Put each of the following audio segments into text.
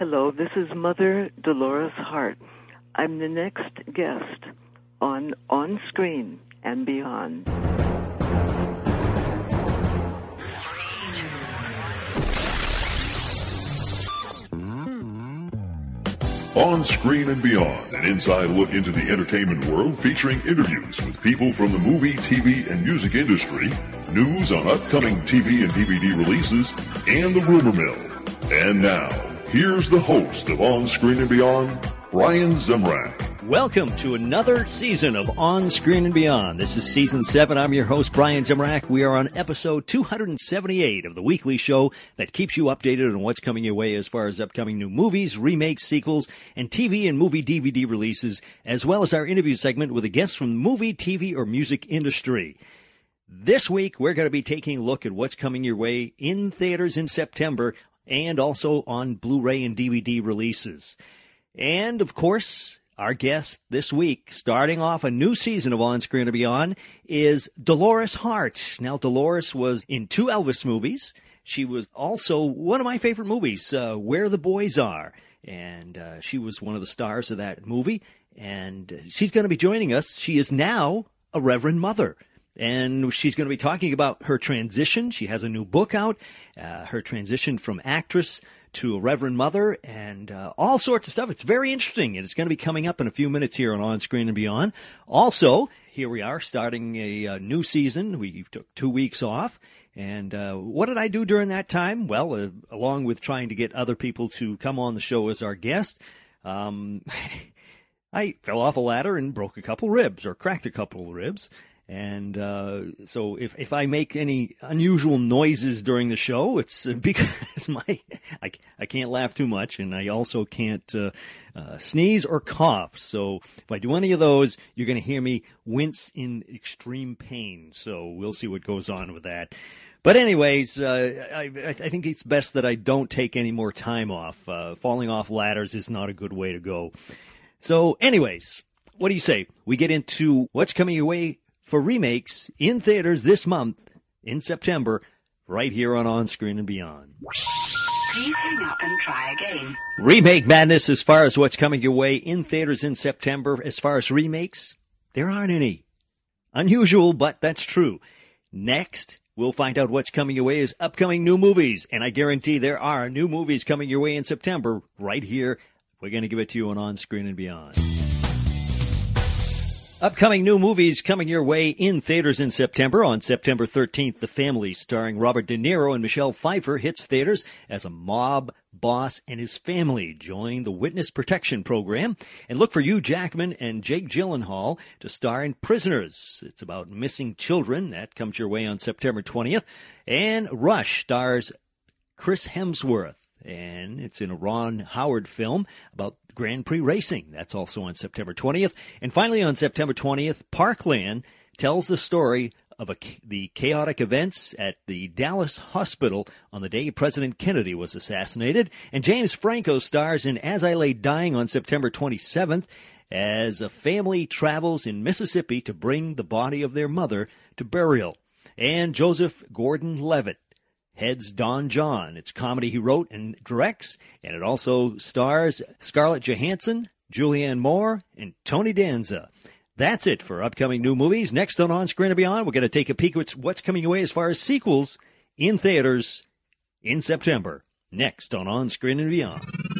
Hello, this is Mother Dolores Hart. I'm the next guest on On Screen and Beyond. On Screen and Beyond, an inside look into the entertainment world featuring interviews with people from the movie, TV, and music industry, news on upcoming TV and DVD releases, and the rumor mill. And now, here's the host of On Screen and Beyond, Brian Zemrak. Welcome to another season of On Screen and Beyond. This is season seven. I'm your host, Brian Zemrak. We are on episode 278 of the weekly show that keeps you updated on what's coming your way as far as upcoming new movies, remakes, sequels, and TV and movie DVD releases, as well as our interview segment with a guest from the movie, TV, or music industry. This week, we're going to be taking a look at what's coming your way in theaters in September and also on Blu-ray and DVD releases. And of course, our guest this week, starting off a new season of On Screen and Beyond, is Dolores Hart. Now, Dolores was in two Elvis movies. She was also one of my favorite movies, uh, Where the Boys Are. And uh, she was one of the stars of that movie. And she's going to be joining us. She is now a Reverend Mother and she's going to be talking about her transition. She has a new book out, uh, her transition from actress to a Reverend Mother, and uh, all sorts of stuff. It's very interesting, and it's going to be coming up in a few minutes here on On Screen and Beyond. Also, here we are starting a, a new season. We took two weeks off. And uh, what did I do during that time? Well, uh, along with trying to get other people to come on the show as our guest, um, I fell off a ladder and broke a couple ribs or cracked a couple ribs. And uh, so, if if I make any unusual noises during the show, it's because my I, I can't laugh too much, and I also can't uh, uh, sneeze or cough. So, if I do any of those, you're going to hear me wince in extreme pain. So, we'll see what goes on with that. But anyways, uh, I, I, think it's best that I don't take any more time off. Uh, falling off ladders is not a good way to go. So, anyways, what do you say? We get into what's coming your way for remakes in theaters this month in September, right here on On Screen and Beyond. Please hang up and try again. Remake madness as far as what's coming your way in theaters in September. As far as remakes, there aren't any. Unusual, but that's true. Next, we'll find out what's coming your way as upcoming new movies. And I guarantee there are new movies coming your way in September right here. We're going to give it to you on On Screen and Beyond. Upcoming new movies coming your way in theaters in September. On September 13th, The Family, starring Robert De Niro and Michelle Pfeiffer, hits theaters as a mob boss and his family join the Witness Protection Program. And look for Hugh Jackman and Jake Gyllenhaal to star in Prisoners. It's about missing children. That comes your way on September 20th. And Rush stars Chris Hemsworth and it's in a Ron Howard film about Grand Prix racing. That's also on September 20th. And finally, on September 20th, Parkland tells the story of a, the chaotic events at the Dallas hospital on the day President Kennedy was assassinated. And James Franco stars in As I Lay Dying on September 27th as a family travels in Mississippi to bring the body of their mother to burial. And Joseph Gordon Levitt heads Don Jon. It's comedy he wrote and directs, and it also stars Scarlett Johansson, Julianne Moore, and Tony Danza. That's it for upcoming new movies. Next on On Screen and Beyond, we're going to take a peek at what's coming away as far as sequels in theaters in September. Next on On Screen and Beyond.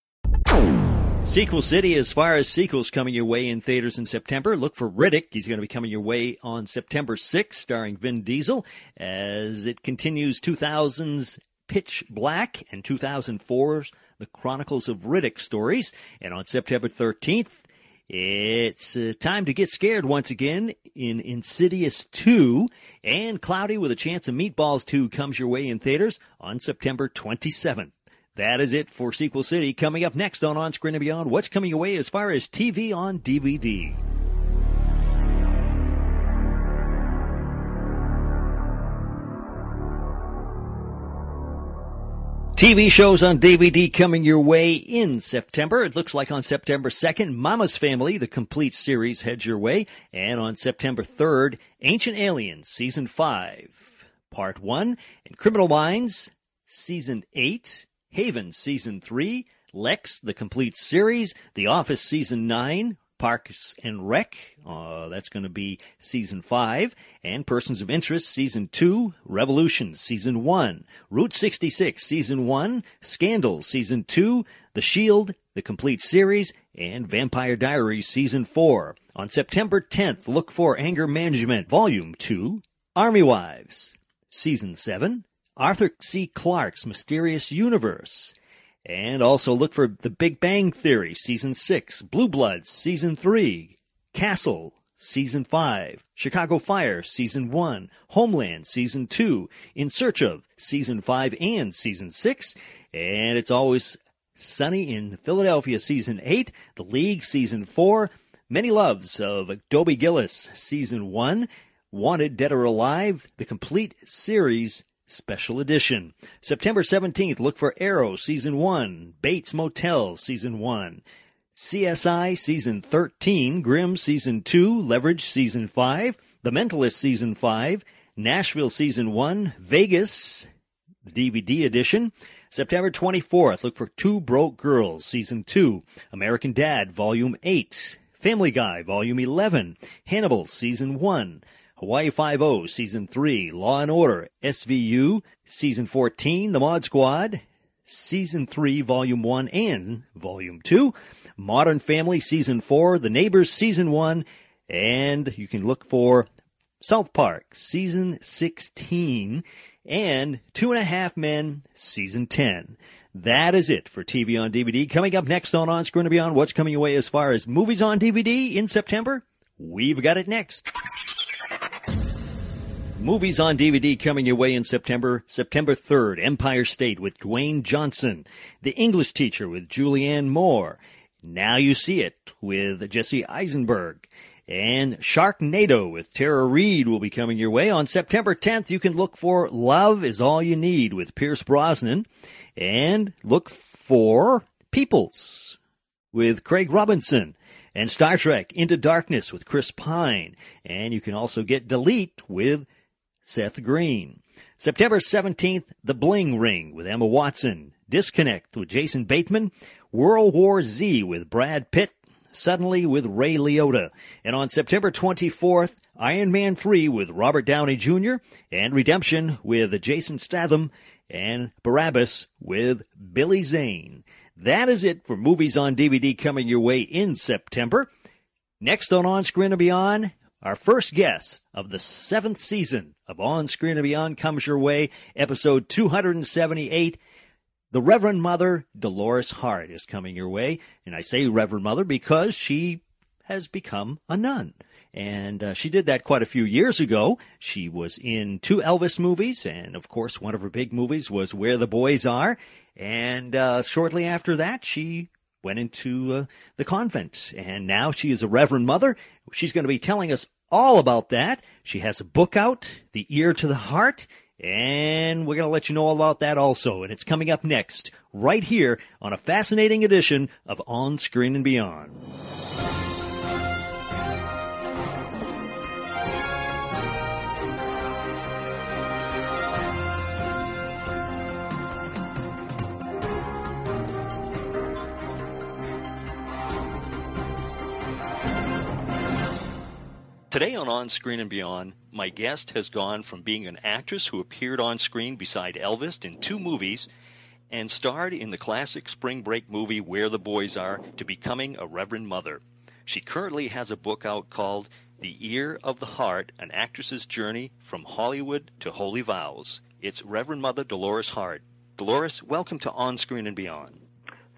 Sequel City, as far as sequels coming your way in theaters in September, look for Riddick. He's going to be coming your way on September 6th, starring Vin Diesel, as it continues 2000's Pitch Black and 2004's The Chronicles of Riddick stories. And on September 13th, It's uh, time to get scared once again in Insidious 2, and Cloudy with a Chance of Meatballs 2 comes your way in theaters on September 27th. That is it for Sequel City. Coming up next on On Screen and Beyond, what's coming away as far as TV on DVD? TV shows on DVD coming your way in September. It looks like on September 2nd, Mama's Family, the complete series, heads your way. And on September 3rd, Ancient Aliens, Season 5, Part 1, and Criminal Minds, Season 8, Haven, Season 3, Lex, the complete series, The Office, Season 9, Parks and Rec. Uh, that's going to be season five. And Persons of Interest, season two. Revolution, season one. Route 66, season one. Scandal, season two. The Shield, the complete series. And Vampire Diaries, season four. On September 10th, look for Anger Management, volume two. Army Wives, season seven. Arthur C. Clarke's Mysterious Universe. And also look for The Big Bang Theory, Season 6, Blue Bloods, Season 3, Castle, Season 5, Chicago Fire, Season 1, Homeland, Season 2, In Search of, Season 5 and Season 6, and it's always Sunny in Philadelphia, Season 8, The League, Season 4, Many Loves of Dobie Gillis, Season 1, Wanted, Dead or Alive, the complete series, Special Edition. September 17th, look for Arrow Season 1, Bates Motel Season 1, CSI Season 13, Grimm Season 2, Leverage Season 5, The Mentalist Season 5, Nashville Season 1, Vegas DVD Edition. September 24th, look for Two Broke Girls Season 2, American Dad Volume 8, Family Guy Volume 11, Hannibal Season 1, Hawaii Five-O, Season 3, Law and Order, SVU, Season 14, The Mod Squad, Season 3, Volume 1 and Volume 2, Modern Family, Season 4, The Neighbors, Season 1, and you can look for South Park, Season 16, and Two and a Half Men, Season 10. That is it for TV on DVD. Coming up next on On Screen and Beyond, what's coming away as far as movies on DVD in September? We've got it next. Movies on DVD coming your way in September. September 3rd, Empire State with Dwayne Johnson. The English Teacher with Julianne Moore. Now You See It with Jesse Eisenberg. And Sharknado with Tara Reid will be coming your way. On September 10th, you can look for Love is All You Need with Pierce Brosnan. And look for Peeples with Craig Robinson and Star Trek Into Darkness with Chris Pine. And you can also get Delete with Seth Green. September 17th, The Bling Ring with Emma Watson. Disconnect with Jason Bateman. World War Z with Brad Pitt. Suddenly with Ray Liotta. And on September 24th, Iron Man 3 with Robert Downey Jr. and Redemption with Jason Statham and Barabbas with Billy Zane. That is it for movies on DVD coming your way in September. Next on On Screen and Beyond, our first guest of the seventh season of On Screen and Beyond comes your way, episode 278. The Reverend Mother Dolores Hart is coming your way. And I say Reverend Mother because she has become a nun. And uh, she did that quite a few years ago. She was in two Elvis movies, and of course, one of her big movies was Where the Boys Are. And uh, shortly after that, she went into uh, the convent, and now she is a Reverend Mother. She's going to be telling us all about that. She has a book out, The Ear to the Heart, and we're going to let you know all about that also. And it's coming up next, right here on a fascinating edition of On Screen and Beyond. Today on On Screen and Beyond, my guest has gone from being an actress who appeared on screen beside Elvis in two movies and starred in the classic spring break movie Where the Boys Are to becoming a Reverend Mother. She currently has a book out called The Ear of the Heart An Actress's Journey from Hollywood to Holy Vows. It's Reverend Mother Dolores Hart. Dolores, welcome to On Screen and Beyond.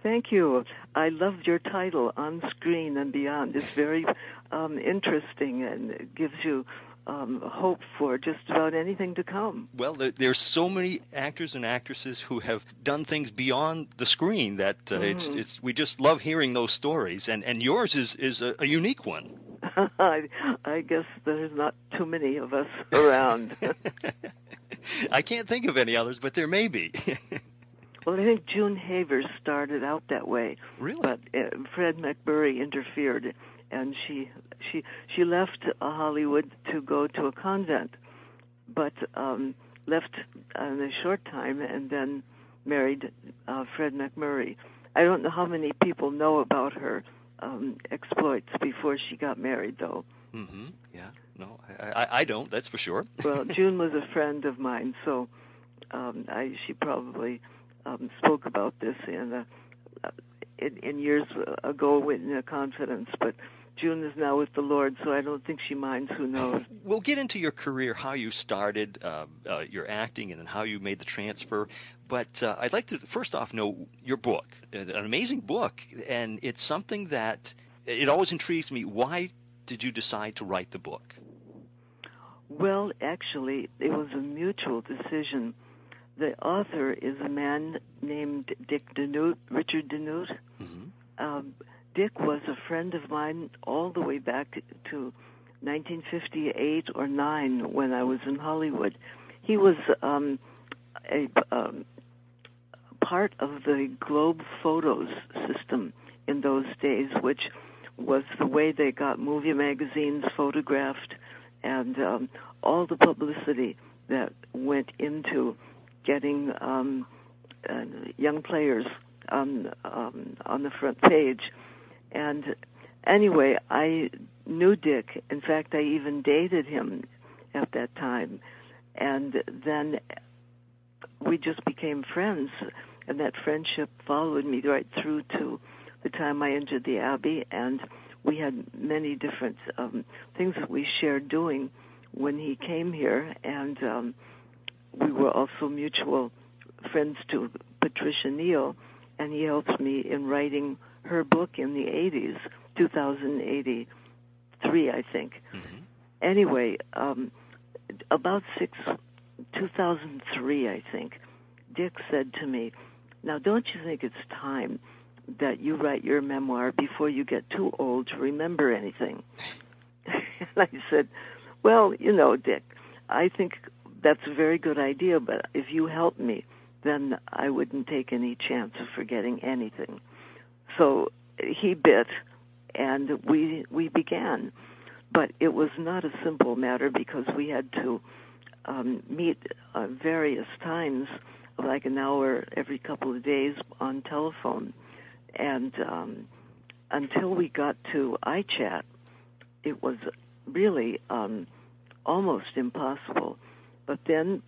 Thank you. I loved your title, On Screen and Beyond. It's very um, interesting and gives you um, hope for just about anything to come. Well, there, there's so many actors and actresses who have done things beyond the screen that uh, mm. it's, it's we just love hearing those stories, and, and yours is is a, a unique one. I, I guess there's not too many of us around. I can't think of any others, but there may be. well, I think June Havers started out that way. Really? But uh, Fred MacMurray interfered and she she she left uh, Hollywood to go to a convent, but um, left in a short time and then married uh, Fred MacMurray. I don't know how many people know about her um, exploits before she got married, though. Mm-hmm. Yeah. No, I, I don't. That's for sure. well, June was a friend of mine, so um, I, she probably um, spoke about this in, a, in, in years ago in a confidence. But June is now with the Lord, so I don't think she minds. Who knows? We'll get into your career, how you started uh, uh, your acting, and then how you made the transfer. But uh, I'd like to first off know your book, an amazing book, and it's something that it always intrigues me. Why did you decide to write the book? Well, actually, it was a mutual decision. The author is a man named Dick DeNeut, Richard DeNeut. Mm-hmm. Um, Dick was a friend of mine all the way back to 1958 or 9 when I was in Hollywood. He was um, a um, part of the Globe Photos system in those days, which was the way they got movie magazines photographed and um, all the publicity that went into getting um, uh, young players on um, on the front page. And anyway, I knew Dick. In fact, I even dated him at that time. And then we just became friends. And that friendship followed me right through to the time I entered the Abbey. And we had many different um, things that we shared doing when he came here. And um, we were also mutual friends to Patricia Neal. And he helped me in writing her book in the 80s, 2083, I think. Mm-hmm. Anyway, um, about six, 2003, I think, Dick said to me, Now, don't you think it's time that you write your memoir before you get too old to remember anything? and I said, Well, you know, Dick, I think that's a very good idea, but if you help me, then I wouldn't take any chance of forgetting anything. So he bit, and we we began. But it was not a simple matter because we had to um, meet uh, various times, like an hour every couple of days on telephone, and um, until we got to iChat, it was really um, almost impossible. But then,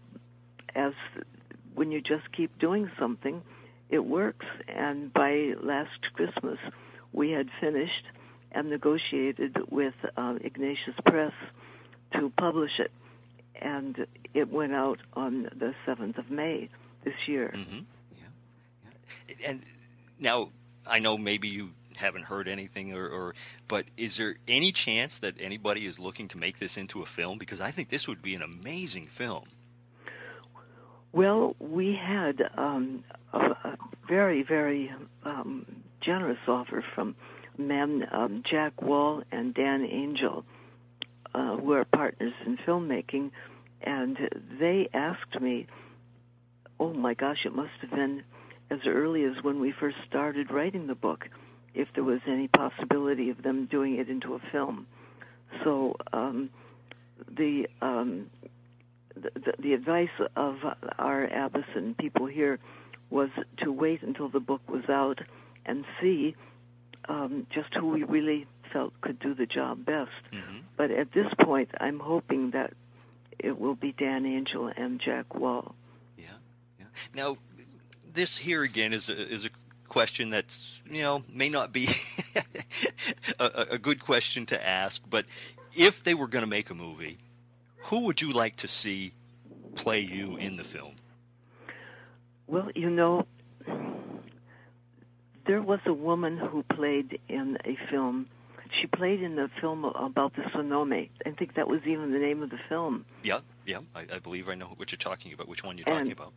as when you just keep doing something, it works. And by last Christmas, we had finished and negotiated with uh, Ignatius Press to publish it. And it went out on the 7th of May this year. Mm-hmm. Yeah. yeah. And now, I know maybe you haven't heard anything or, or, but is there any chance that anybody is looking to make this into a film because i think this would be an amazing film well, we had um, a, a, very, very um, generous offer from men um, Jack Wall and Dan Angel, uh, who are partners in filmmaking, and they asked me, "Oh my gosh, it must have been as early as when we first started writing the book, if there was any possibility of them doing it into a film." So um, the um, the, the advice of our abbess and people here was to wait until the book was out and see um, just who we really felt could do the job best. Mm-hmm. But at this point, I'm hoping that it will be Dan Angel and Jack Wall. Yeah, yeah. Now, this here again is a, is a question that's you know may not be a, a good question to ask, but if they were going to make a movie who would you like to see play you in the film? Well, you know, there was a woman who played in a film. She played in the film about the Sonome. I think that was even the name of the film. Yeah, yeah, I, I believe I know what you're talking about. Which one you're talking about?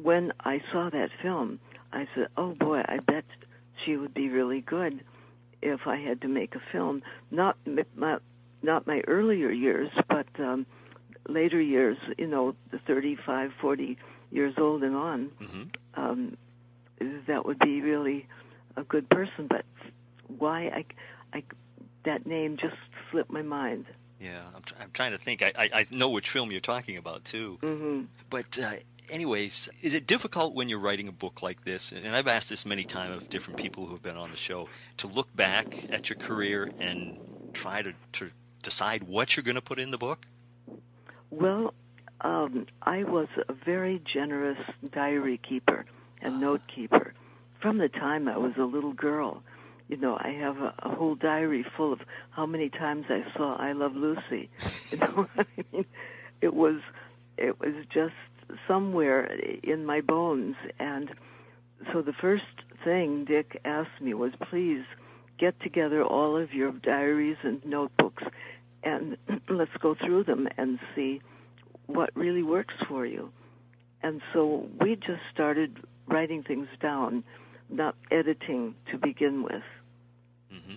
When I saw that film, I said, "Oh boy, I bet she would be really good if I had to make a film." Not my, not my earlier years, but um, later years. You know, the 35, 40 years old and on. hmm um, that would be really a good person. But why I, I, that name just slipped my mind. Yeah, I'm, tr- I'm trying to think. I, I, I know which film you're talking about too. hmm But uh, anyways, is it difficult when you're writing a book like this? And I've asked this many times of different people who have been on the show to look back at your career and try to, to decide what you're going to put in the book. Well, um, I was a very generous diary keeper and note keeper from the time I was a little girl. You know, I have a, a whole diary full of how many times I saw "I Love Lucy." You know, I mean, it was it was just somewhere in my bones. And so the first thing Dick asked me was, "Please get together all of your diaries and notebooks, and let's go through them and see what really works for you." And so we just started writing things down, not editing to begin with. Mm-hmm.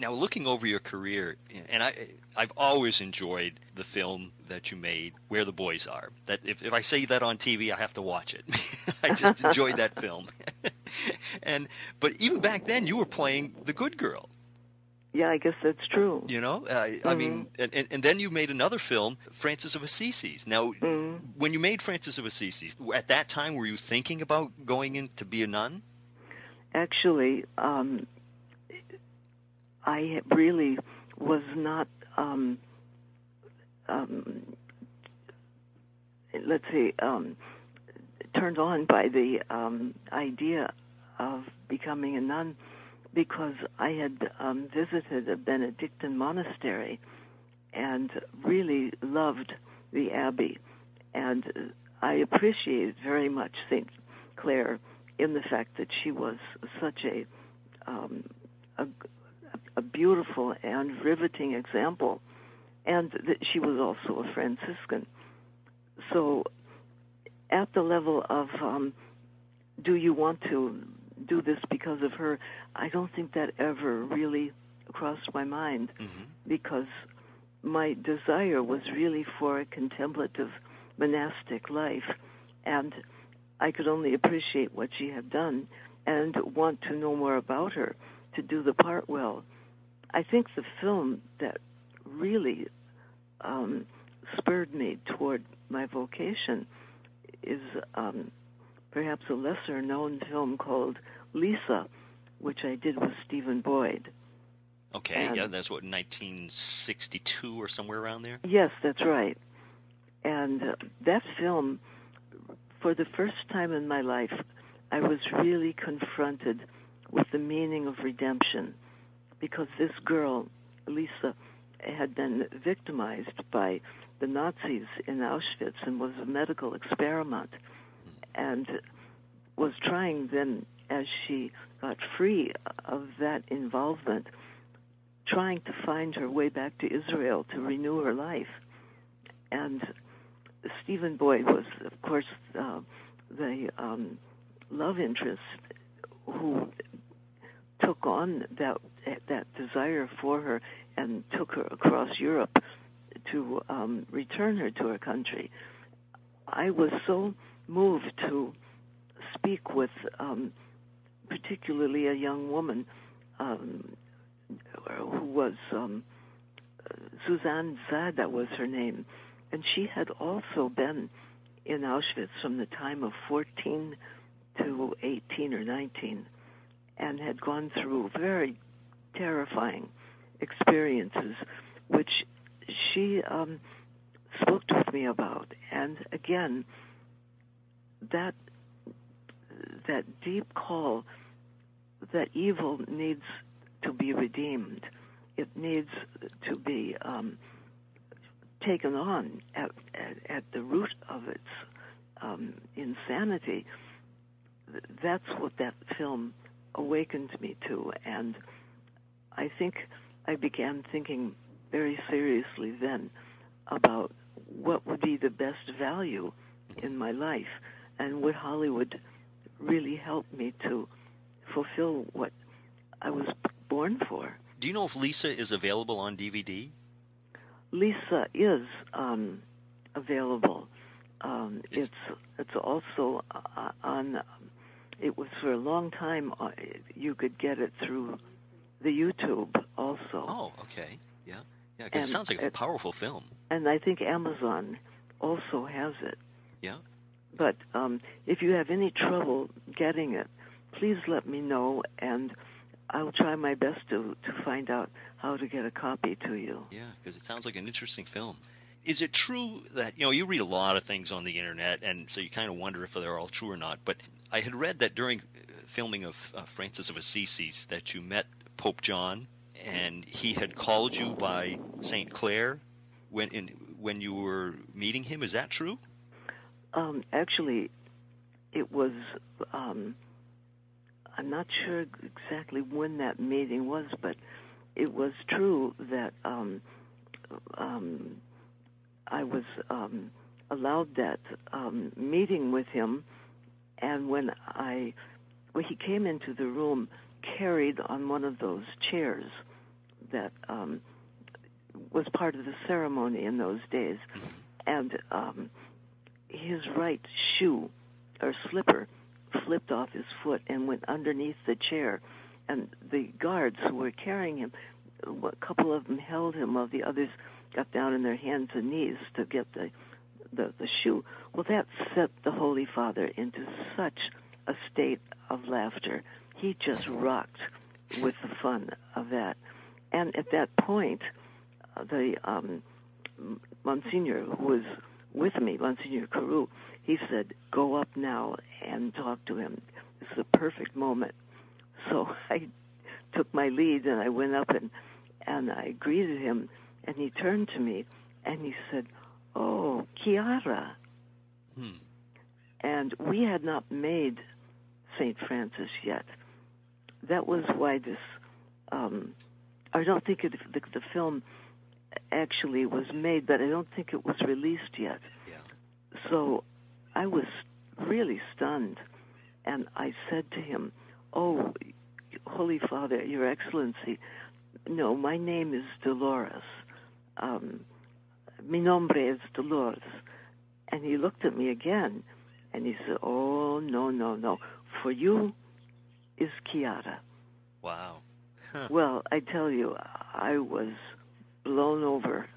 Now, looking over your career, and I, I've always enjoyed the film that you made, Where the Boys Are. That if, if I say that on TV, I have to watch it. I just enjoyed that film. and but even back then, you were playing the good girl. Yeah, I guess that's true. You know, uh, I mean, and, and, and then you made another film, Francis of Assisi's. Now, when you made Francis of Assisi's, at that time, were you thinking about going in to be a nun? Actually, um, I really was not. Um, um, let's see, um, turned on by the um, idea of becoming a nun because I had um, visited a Benedictine monastery and really loved the abbey. And I appreciated very much St. Clare in the fact that she was such a, um, a, a beautiful and riveting example, and that she was also a Franciscan. So, at the level of um, do you want to do this because of her? I don't think that ever really crossed my mind because my desire was really for a contemplative monastic life, and I could only appreciate what she had done and want to know more about her to do the part well. I think the film that really um, spurred me toward my vocation is um, perhaps a lesser known film called Lisa, which I did with Stephen Boyd. Okay, And- yeah, that's what 1962 or somewhere around there. Yes, that's right. And uh, that film, for the first time in my life, I was really confronted with the meaning of redemption because this girl, Lisa, had been victimized by the Nazis in Auschwitz and was a medical experiment and was trying then, as she got free of that involvement, trying to find her way back to Israel to renew her life. And Stephen Boyd was, of course, uh, the um, love interest who took on that that desire for her and took her across Europe to um, return her to her country. I was so moved to speak with, um, particularly a young woman um, who was um, Suzanne Zada was her name, and she had also been in Auschwitz from the time of 14 to 18 or 19, and had gone through very terrifying experiences, which she um, spoke with me about. And again, that that deep call that evil needs to be redeemed. It needs to be um, taken on at, at, at the root of its um, insanity. that's what that film awakened me to, and I think I began thinking very seriously then about what would be the best value in my life, and would Hollywood really help me to fulfill what I was born for. Do you know if Lisa is available on DVD? Lisa is um, available. Um, It's- it's also uh, on. It was for a long time. Uh, you could get it through the YouTube also, Oh, okay. Yeah. Yeah, because it sounds like a powerful film. and I think Amazon also has it. Yeah. But um, if you have any trouble getting it, please let me know, and I'll try my best to to find out how to get a copy to you. Yeah, because it sounds like an interesting film. Is it true that you know you read a lot of things on the internet, and so you kind of wonder if they're all true or not? But I had read that during uh, filming of uh, Francis of Assisi that you met Pope John, and he had called you by Saint Clair when in when you were meeting him. Is that true? Um, actually, it was. Um, I'm not sure exactly when that meeting was, but it was true that um, um, I was um, allowed that um, meeting with him, and when I when he came into the room, carried on one of those chairs that um, was part of the ceremony in those days, and um, his right shoe or slipper flipped off his foot and went underneath the chair. And the guards who were carrying him, a couple of them held him while the others got down on their hands and knees to get the, the, the shoe. Well, that set the Holy Father into such a state of laughter. He just rocked with the fun of that. And at that point, uh, the um, Monsignor who was with me, Monsignor Carew, he said, "Go up now and talk to him. This is a perfect moment." So I took my lead and I went up and and I greeted him, and he turned to me and he said, "Oh, Chiara." Hmm. And we had not made Saint Francis yet. That was why this. Um, I don't think it, the, the film actually was made, but I don't think it was released yet. Yeah. So I was really stunned, and I said to him, "Oh, Holy Father, Your Excellency, no, my name is Dolores. Um, mi nombre es Dolores." And he looked at me again, and he said, "Oh, no, no, no. For you is Chiara." Wow. Well, I tell you, I was blown over.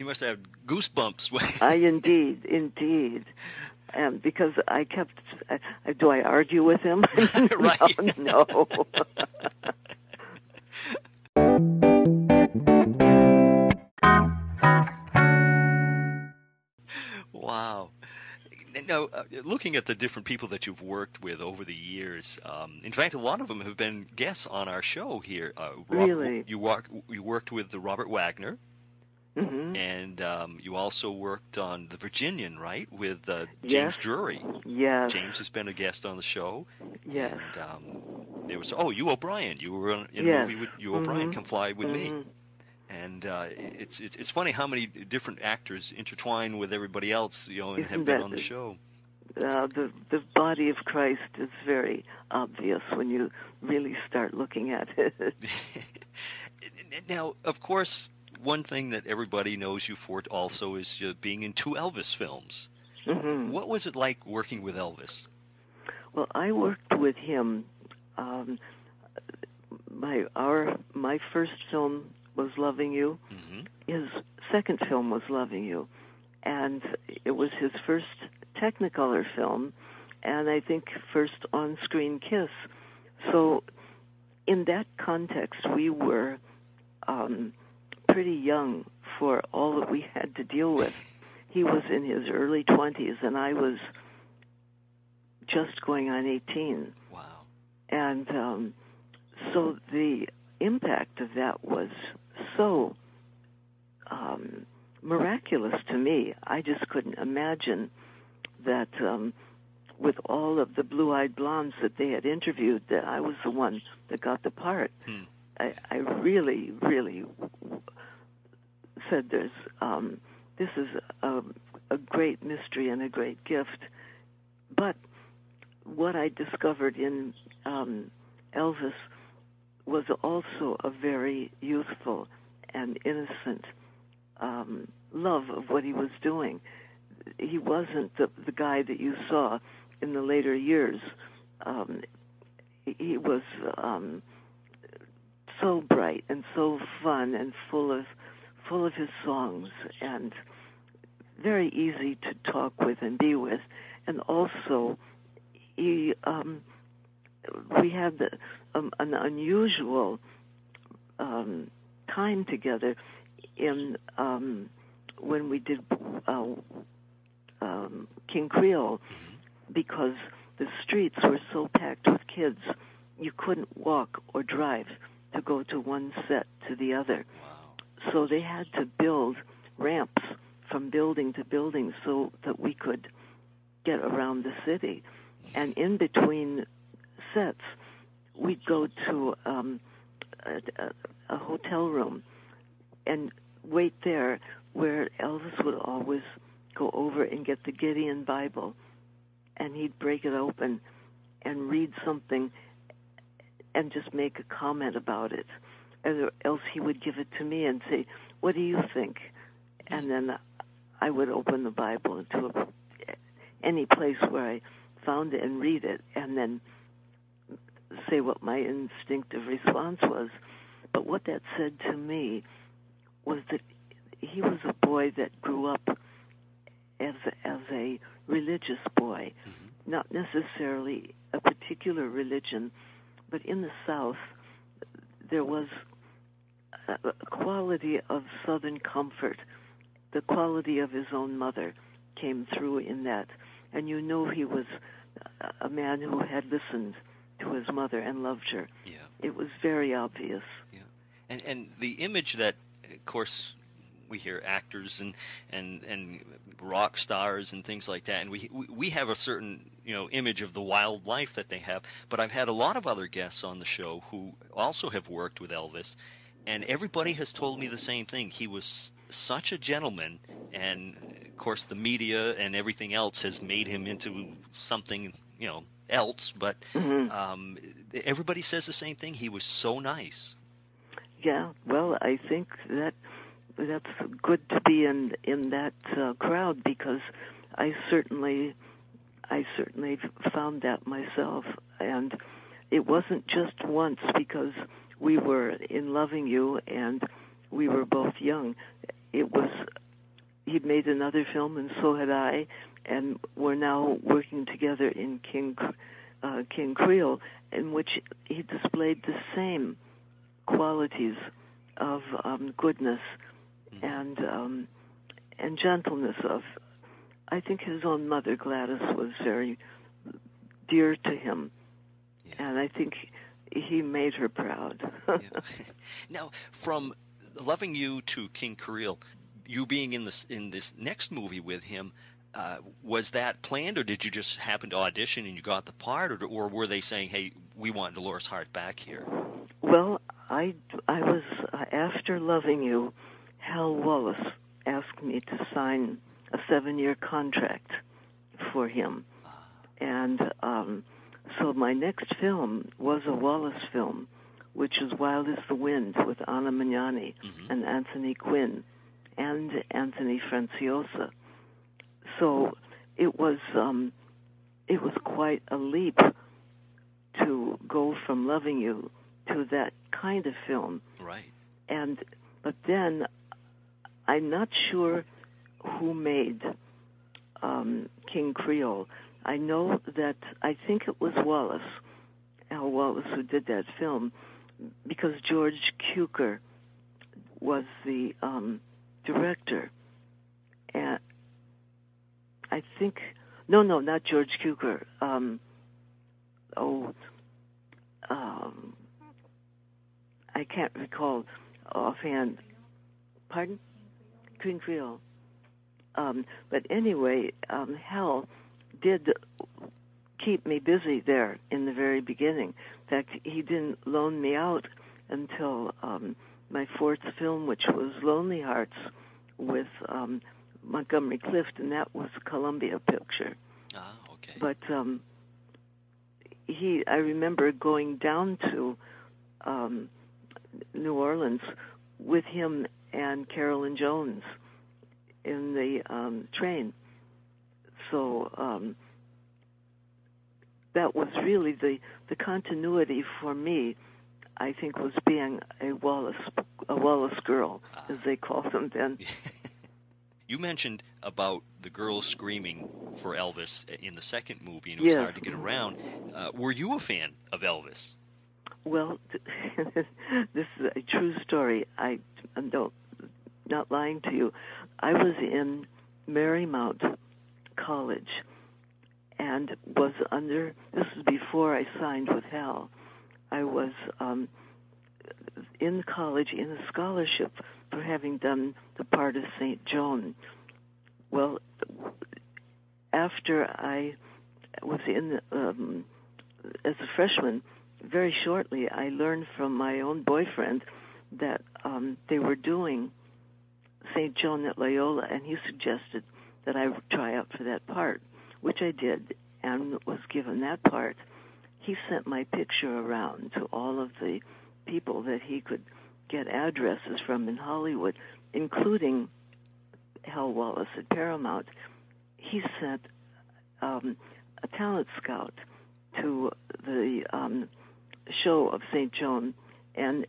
You must have goosebumps. I indeed, indeed. Um, because I kept, uh, do I argue with him? Right. No. no. Now, uh, looking at the different people that you've worked with over the years, um, in fact, a lot of them have been guests on our show here. Uh, Rob- Really? You, walk, you worked with the Robert Wagner, hmm and um, you also worked on The Virginian, right, with uh, James Yes. Drury. Yes. James has been a guest on the show. Yes. And um, there was, oh, Hugh O'Brian. You were in Yes. a movie with Hugh O'Brian, Mhm. Come Fly With Me. And uh, it's, it's it's funny how many different actors intertwine with everybody else, you know, and have Isn't been that on the the- show. Uh, the the body of Christ is very obvious when you really start looking at it. now, of course, one thing that everybody knows you for also is uh, being in two Elvis films. hmm What was it like working with Elvis? Well, I worked with him. Um, my our my first film was Loving You. hmm His second film was Loving You, and it was his first Technicolor film, and I think first on-screen kiss. So, in that context, we were um, pretty young for all that we had to deal with. He was in his early 20s, and I was just going on 18. Wow. And um, so the impact of that was so um, miraculous to me. I just couldn't imagine that um, with all of the blue-eyed blondes that they had interviewed that I was the one that got the part. Hmm. I, I really, really said there's um, this is a, a great mystery and a great gift. But what I discovered in um, Elvis was also a very youthful and innocent um, love of what he was doing. He wasn't the, the guy that you saw in the later years. Um, he, was um, so bright and so fun and full of full of his songs and very easy to talk with and be with, and also he um, we had the, um, an unusual um, time together in um, when we did uh, um, King Creole because the streets were so packed with kids you couldn't walk or drive to go to one set to the other. So they had to build ramps from building to building so that we could get around the city. And in between sets, we'd go to um, a, a, a hotel room and wait there where Elvis would always go over and get the Gideon Bible and he'd break it open and read something and just make a comment about it. Or else he would give it to me and say, What do you think? And then I would open the Bible into a, any place where I found it and read it and then say what my instinctive response was. But what that said to me was that he was a boy that grew up as a, as a religious boy, mm-hmm. not necessarily a particular religion, but in the South there was a quality of Southern comfort. The quality of his own mother came through in that, and you know he was a man who had listened to his mother and loved her. Yeah. It was very obvious. Yeah. And and the image that of course we hear actors and and and rock stars and things like that. And we we have a certain you know image of the wild life that they have. But I've had a lot of other guests on the show who also have worked with Elvis. And everybody has told me the same thing. He was such a gentleman. And of course the media and everything else has made him into something you know else. But mm-hmm. um, everybody says the same thing. He was so nice yeah well i think that that's good to be in in that uh, crowd because I certainly I certainly found that myself. And it wasn't just once because we were in loving you and we were both young. It was he'd made another film and so had I and we're now working together in King uh, King Creole in which he displayed the same qualities of um, goodness mm-hmm. and um, and gentleness of. I think his own mother Gladys was very dear to him, yeah. and I think he made her proud. yeah. Now, from loving you to King Creole, you being in this in this next movie with him. Uh, was that planned, or did you just happen to audition and you got the part, or, or were they saying, "Hey, we want Dolores Hart back here"? Well, I I was uh, after loving you. Hal Wallis asked me to sign a seven year contract for him. And um, so my next film was a Wallis film, which is Wild Is the Wind with Anna Magnani mm-hmm. and Anthony Quinn and Anthony Franciosa. So it was um, it was quite a leap to go from loving you to that kind of film. Right. And but then I'm not sure who made um, King Creole. I know that I think it was Wallis, Al Wallis, who did that film, because George Cukor was the um, director. And I think, no, no, not George Cukor. Um, oh, um, I can't recall offhand. Pardon? Creole. Um, but anyway, um, Hal did keep me busy there in the very beginning. In fact, he didn't loan me out until um, my fourth film, which was Lonely Hearts with um, Montgomery Clift, and that was Columbia picture. Ah, okay. But um, he, I remember going down to um, New Orleans with him and Carolyn Jones in the um, train. So um, that was really the the continuity for me. I think was being a Wallis a Wallis girl, as they called them then. You mentioned about the girls screaming for Elvis in the second movie, and it was Yes. hard to get around. Uh, were you a fan of Elvis? Well, this is a true story. I am don't not lying to you. I was in Marymount College and was under. This was before I signed with Hal. I was um, in college in a scholarship for having done the part of Saint Joan. Well, after I was in um, as a freshman, very shortly I learned from my own boyfriend that um, they were doing St. Joan at Loyola, and he suggested that I try out for that part, which I did and was given that part. He sent my picture around to all of the people that he could get addresses from in Hollywood, including Hal Wallis at Paramount. He sent um, a talent scout to the um, show of St. Joan, and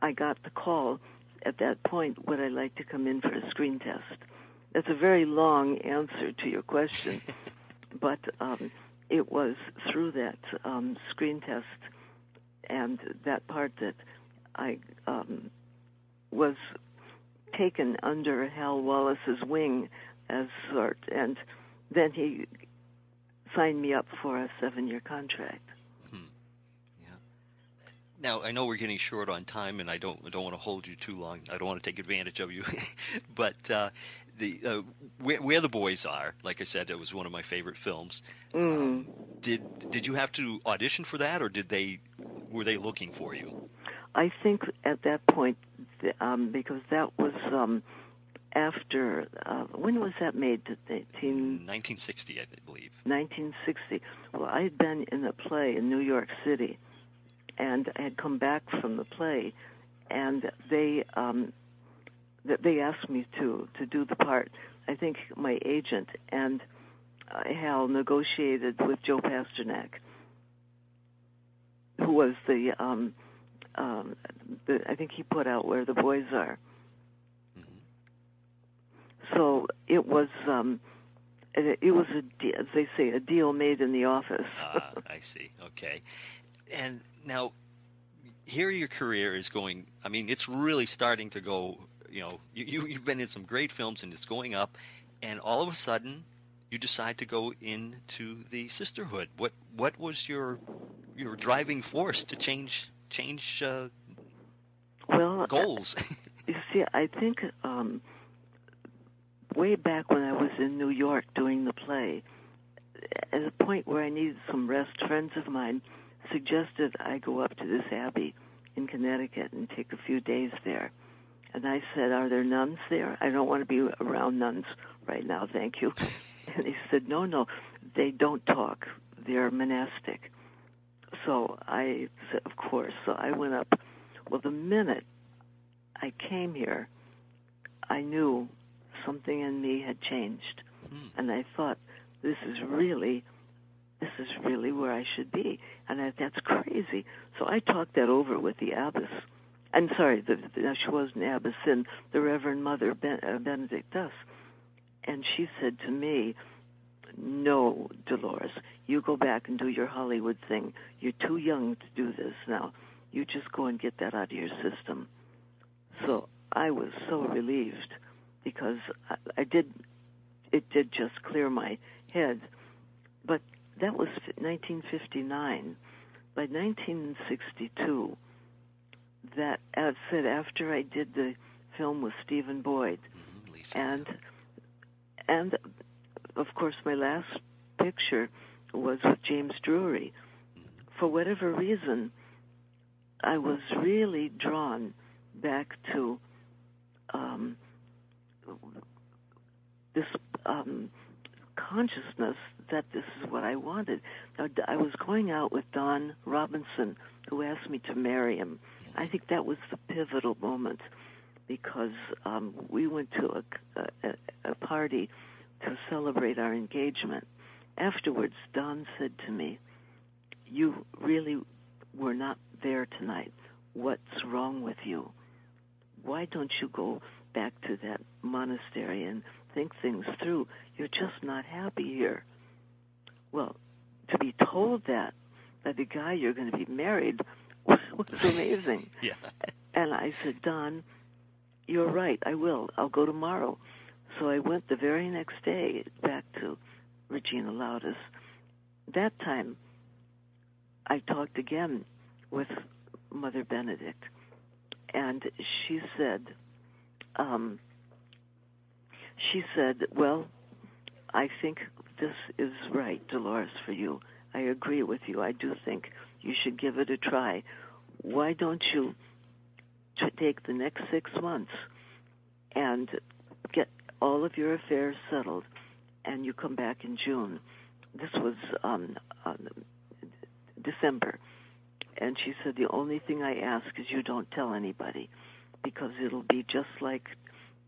I got the call at that point would I like to come in for a screen test? That's a very long answer to your question, but um, it was through that um, screen test and that part that I um, was taken under Hal Wallis's wing as sort, and then he signed me up for a seven-year contract. Now I know we're getting short on time, and I don't I don't want to hold you too long. I don't want to take advantage of you, but uh, the uh, where, where the boys are, like I said, it was one of my favorite films. Um, did did you have to audition for that, or did they were they looking for you? I think at that point, um, because that was um, after uh, when was that made? Eighteen 1960, I believe. 1960. Well, I had been in a play in New York City, and I had come back from the play, and they um, th- they asked me to to do the part. I think my agent and uh, Hal negotiated with Joe Pasternak, who was the um, um, the, I think he put out where the boys are. So it was um, it, it was a de- as they say a deal made in the office. Ah, I see. Okay. And now, here your career is going. I mean, it's really starting to go. You know, you, you you've been in some great films, and it's going up. And all of a sudden, you decide to go into the sisterhood. What what was your your driving force to change change uh, well, goals? You see, I think um, way back when I was in New York doing the play, at a point where I needed some rest, friends of mine suggested I go up to this abbey in Connecticut and take a few days there. And I said, Are there nuns there? I don't want to be around nuns right now, thank you. And he said, No, no, they don't talk. They're monastic. So I said, Of course. So I went up. Well, the minute I came here, I knew something in me had changed. And I thought, this is really, this is really where I should be. And I, that's crazy. So I talked that over with the abbess. I'm sorry, the, the, she wasn't abbess, then the Reverend Mother ben, uh, Benedict Duss. And she said to me, no, Dolores, you go back and do your Hollywood thing. You're too young to do this now. You just go and get that out of your system. So I was so relieved because I, I did, it did just clear my head. But that was 1959. By 1962, that as said after I did the film with Stephen Boyd, mm-hmm. Lisa. and and of course my last picture was with James Drury. For whatever reason, I was really drawn back to um, this um, consciousness that this is what I wanted. Now, I was going out with Don Robinson, who asked me to marry him. I think that was the pivotal moment because um, we went to a, a, a party to celebrate our engagement. Afterwards, Don said to me, You really were not there tonight. What's wrong with you? Why don't you go back to that monastery and think things through? You're just not happy here. Well, to be told that by the guy you're going to be married was, amazing. Yeah. And I said, Don, you're right. I will. I'll go tomorrow. So I went the very next day back to Regina Laudis. That time, I talked again with Mother Benedict, and she said, um, she said, well, I think this is right, Dolores, for you. I agree with you. I do think you should give it a try. Why don't you take the next six months and get all of your affairs settled, and you come back in June? This was um, um, December. And she said, The only thing I ask is you don't tell anybody because it'll be just like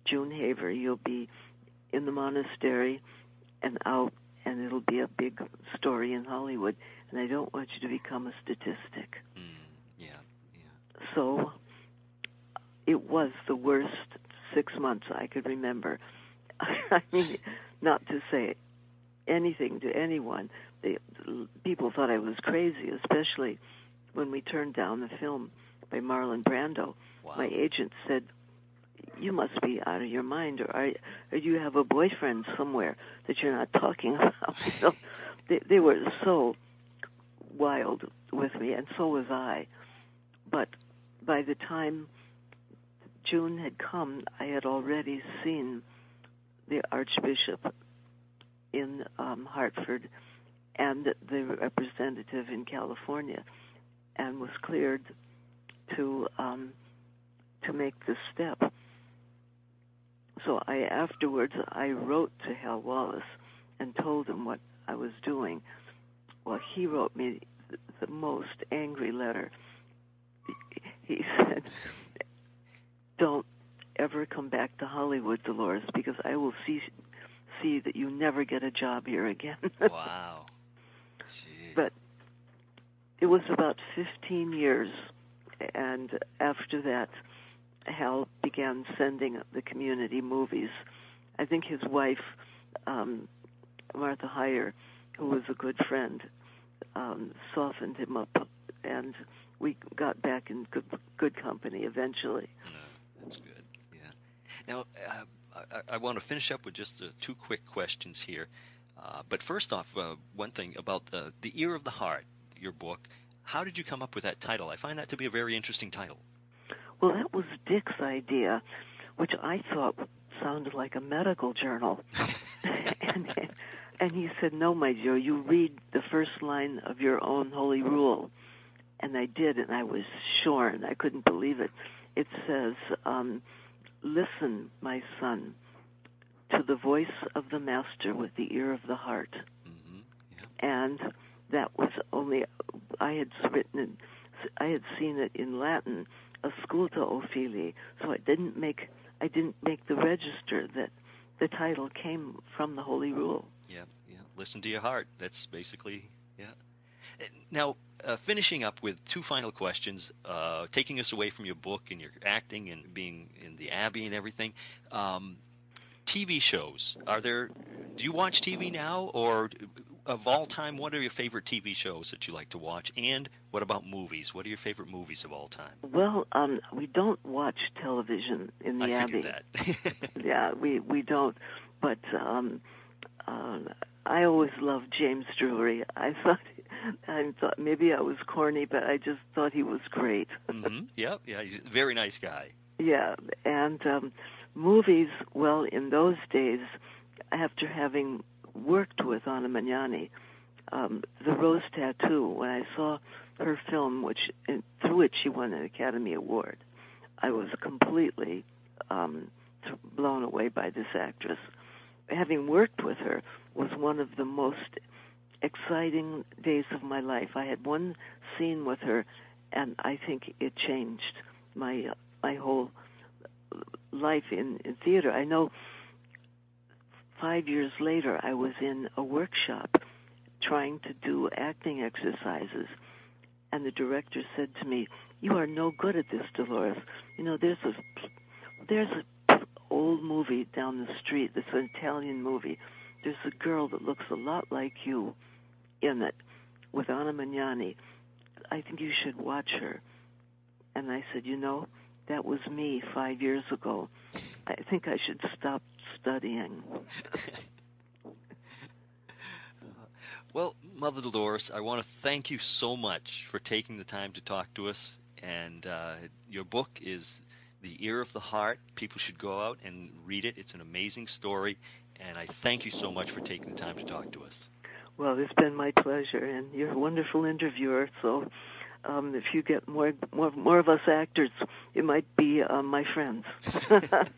June Haver. You'll be in the monastery and out, and it'll be a big story in Hollywood. And I don't want you to become a statistic. Mm, yeah, yeah. So it was the worst six months I could remember. I mean, not to say anything to anyone. They, people thought I was crazy, especially when we turned down the film by Marlon Brando. Wow. My agent said, "You must be out of your mind, or, are, or you have a boyfriend somewhere that you're not talking about." They, they were so wild with me, and so was I. But by the time June had come, I had already seen the Archbishop in um, Hartford and the representative in California, and was cleared to um, to make this step. So I afterwards I wrote to Hal Wallis and told him what I was doing. Well, he wrote me the most angry letter. He said, "Don't ever come back to Hollywood, Dolores, because I will see see that you never get a job here again." Wow. Gee. but it was about 15 years, and after that, Hal began sending the community movies. I think his wife, um, Martha Hyer, who was a good friend, um, softened him up, and we got back in good, good company eventually. No, that's good. Now, uh, I, I want to finish up with just uh, two quick questions here. Uh, but first off, uh, one thing about the the ear of the heart, your book. How did you come up with that title? I find that to be a very interesting title. Well, that was Dick's idea, which I thought sounded like a medical journal. and, and he said, No, my dear, you read the first line of your own holy rule. And I did, and I was shorn. I couldn't believe it. It says, um, Listen, my son, to the voice of the Master with the ear of the heart. hmm Yeah. And that was only, I had written it, I had seen it in Latin, Ausculta o fili, so I didn't make, I didn't make the register that the title came from the Holy Rule. Yeah, yeah. Listen to your heart. That's basically Now, uh, finishing up with two final questions, uh, taking us away from your book and your acting and being in the Abbey and everything. Um, TV shows. Are there? Do you watch TV now, or of all time, what are your favorite TV shows that you like to watch? And what about movies? What are your favorite movies of all time? Well, um, we don't watch television in the I Abbey. that. yeah, we we don't. But um, uh, I always loved James Drury. I thought I thought maybe I was corny, but I just thought he was great. hmm Yep. Yeah. He's a very nice guy. Yeah, and um, movies. Well, in those days, after having worked with Anna Magnani, um, The Rose Tattoo, when I saw her film, which through which she won an Academy Award, I was completely um, blown away by this actress. Having worked with her was one of the most exciting days of my life. I had one scene with her, and I think it changed my my whole life in, in theater. I know five years later, I was in a workshop trying to do acting exercises, and the director said to me, "You are no good at this, Dolores. You know, there's a there's a old movie down the street. It's an Italian movie. There's a girl that looks a lot like you in it with Anna Magnani. I think you should watch her." And I said, "You know." That was me five years ago. I think I should stop studying. well, Mother Dolores, I want to thank you so much for taking the time to talk to us. And uh, your book is The Ear of the Heart. People should go out and read it. It's an amazing story. And I thank you so much for taking the time to talk to us. Well, it's been my pleasure, and you're a wonderful interviewer. So um, if you get more, more, more of us actors, it might be uh, my friends.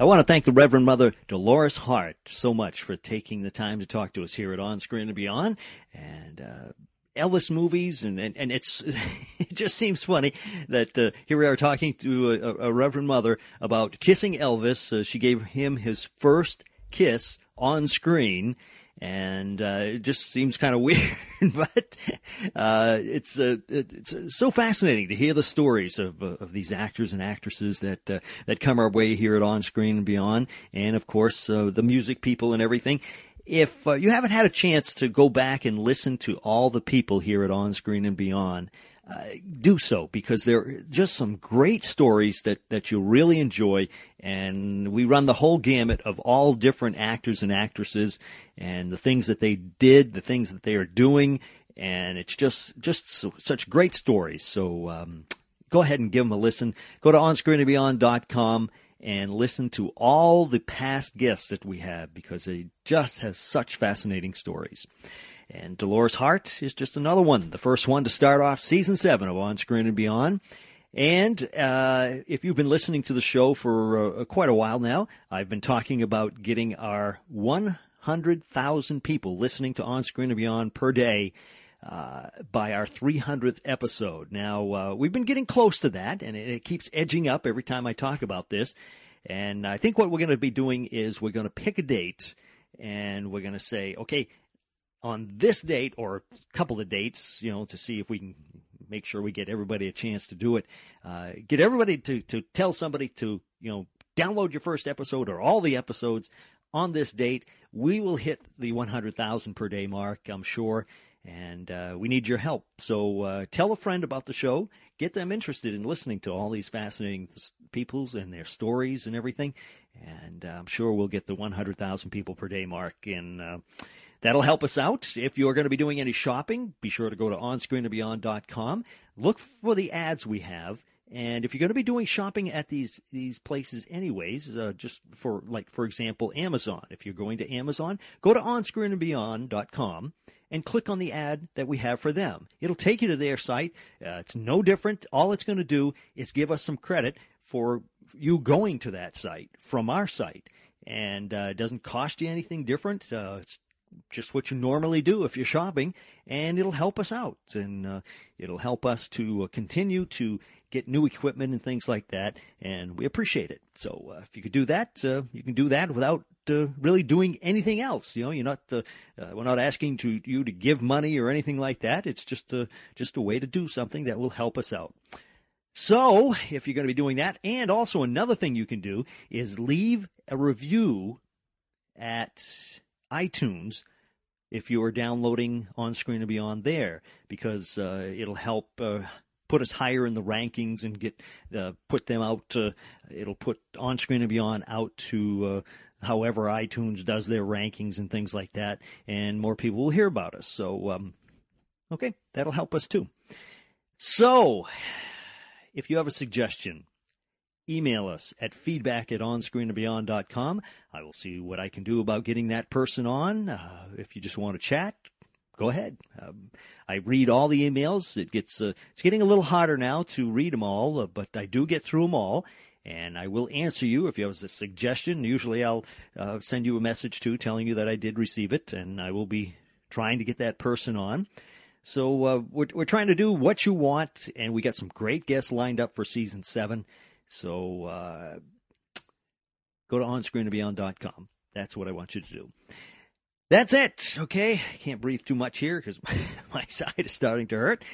I want to thank the Reverend Mother Dolores Hart so much for taking the time to talk to us here at On Screen and Beyond. And uh, Elvis movies, and, and, and it's it just seems funny that uh, here we are talking to a, a Reverend Mother about kissing Elvis. Uh, she gave him his first kiss on screen, and uh, it just seems kind of weird, but uh, it's uh, it's so fascinating to hear the stories of uh, of these actors and actresses that uh, that come our way here at On Screen and Beyond, and of course uh, the music people and everything. If you haven't had a chance to go back and listen to all the people here at On Screen and Beyond, uh, do so because there are just some great stories that, that you'll really enjoy. And we run the whole gamut of all different actors and actresses and the things that they did, the things that they are doing. And it's just, just so, such great stories. So, um, go ahead and give them a listen. Go to onscreenandbeyond.com and listen to all the past guests that we have because it just has such fascinating stories. And Dolores Hart is just another one, the first one to start off season seven of On Screen and Beyond. And uh, if you've been listening to the show for uh, quite a while now, I've been talking about getting our 100,000 people listening to On Screen and Beyond per day uh, by our 300th episode. Now, uh, we've been getting close to that, and it, it keeps edging up every time I talk about this. And I think what we're going to be doing is we're going to pick a date and we're going to say, okay, on this date or a couple of dates, you know, to see if we can make sure we get everybody a chance to do it. Uh, get everybody to, to tell somebody to, you know, download your first episode or all the episodes on this date. We will hit the 100,000 per day mark, I'm sure. And uh, we need your help. So uh, tell a friend about the show. Get them interested in listening to all these fascinating peoples and their stories and everything. And uh, I'm sure we'll get the 100,000 people per day mark in uh, That'll help us out. If you're going to be doing any shopping, be sure to go to onscreenandbeyond.com. Look for the ads we have. And if you're going to be doing shopping at these these places anyways, uh, just for like for example Amazon, if you're going to Amazon, go to onscreenandbeyond.com and click on the ad that we have for them. It'll take you to their site. Uh, it's no different. All it's going to do is give us some credit for you going to that site from our site and uh, it doesn't cost you anything different. Uh, it's just what you normally do if you're shopping, and it'll help us out, and uh, it'll help us to uh, continue to get new equipment and things like that, and we appreciate it. So uh, if you could do that, uh, you can do that without uh, really doing anything else. You know, you're not uh, we're not asking to you to give money or anything like that. It's just a just a way to do something that will help us out. So, if you're going to be doing that, and also another thing you can do is leave a review at iTunes if you are downloading On Screen and Beyond there, because uh, it'll help uh, put us higher in the rankings and get uh, put them out. it'll put On Screen and Beyond out to uh, however iTunes does their rankings and things like that, and more people will hear about us. So, um, okay, that'll help us too. So, if you have a suggestion, email us at feedback at onscreenandbeyond.com. I will see what I can do about getting that person on. Uh, if you just want to chat, go ahead. Um, I read all the emails. It gets uh, it's getting a little harder now to read them all, uh, but I do get through them all. And I will answer you if you have a suggestion. Usually, I'll uh, send you a message too, telling you that I did receive it, and I will be trying to get that person on. So uh, we're, we're trying to do what you want, and we got some great guests lined up for season seven. So uh, go to onscreenandbeyond.com. That's what I want you to do. That's it. Okay. I can't breathe too much here because my side is starting to hurt.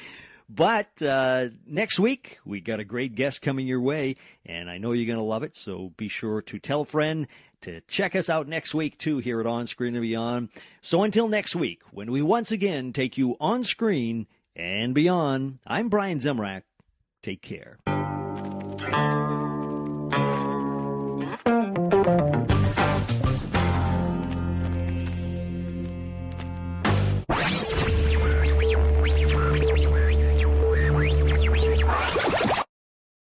But uh, next week, we got a great guest coming your way, and I know you're going to love it. So be sure to tell a friend to check us out next week, too, here at On Screen and Beyond. So until next week, when we once again take you on screen and beyond, I'm Brian Zemrak. Take care.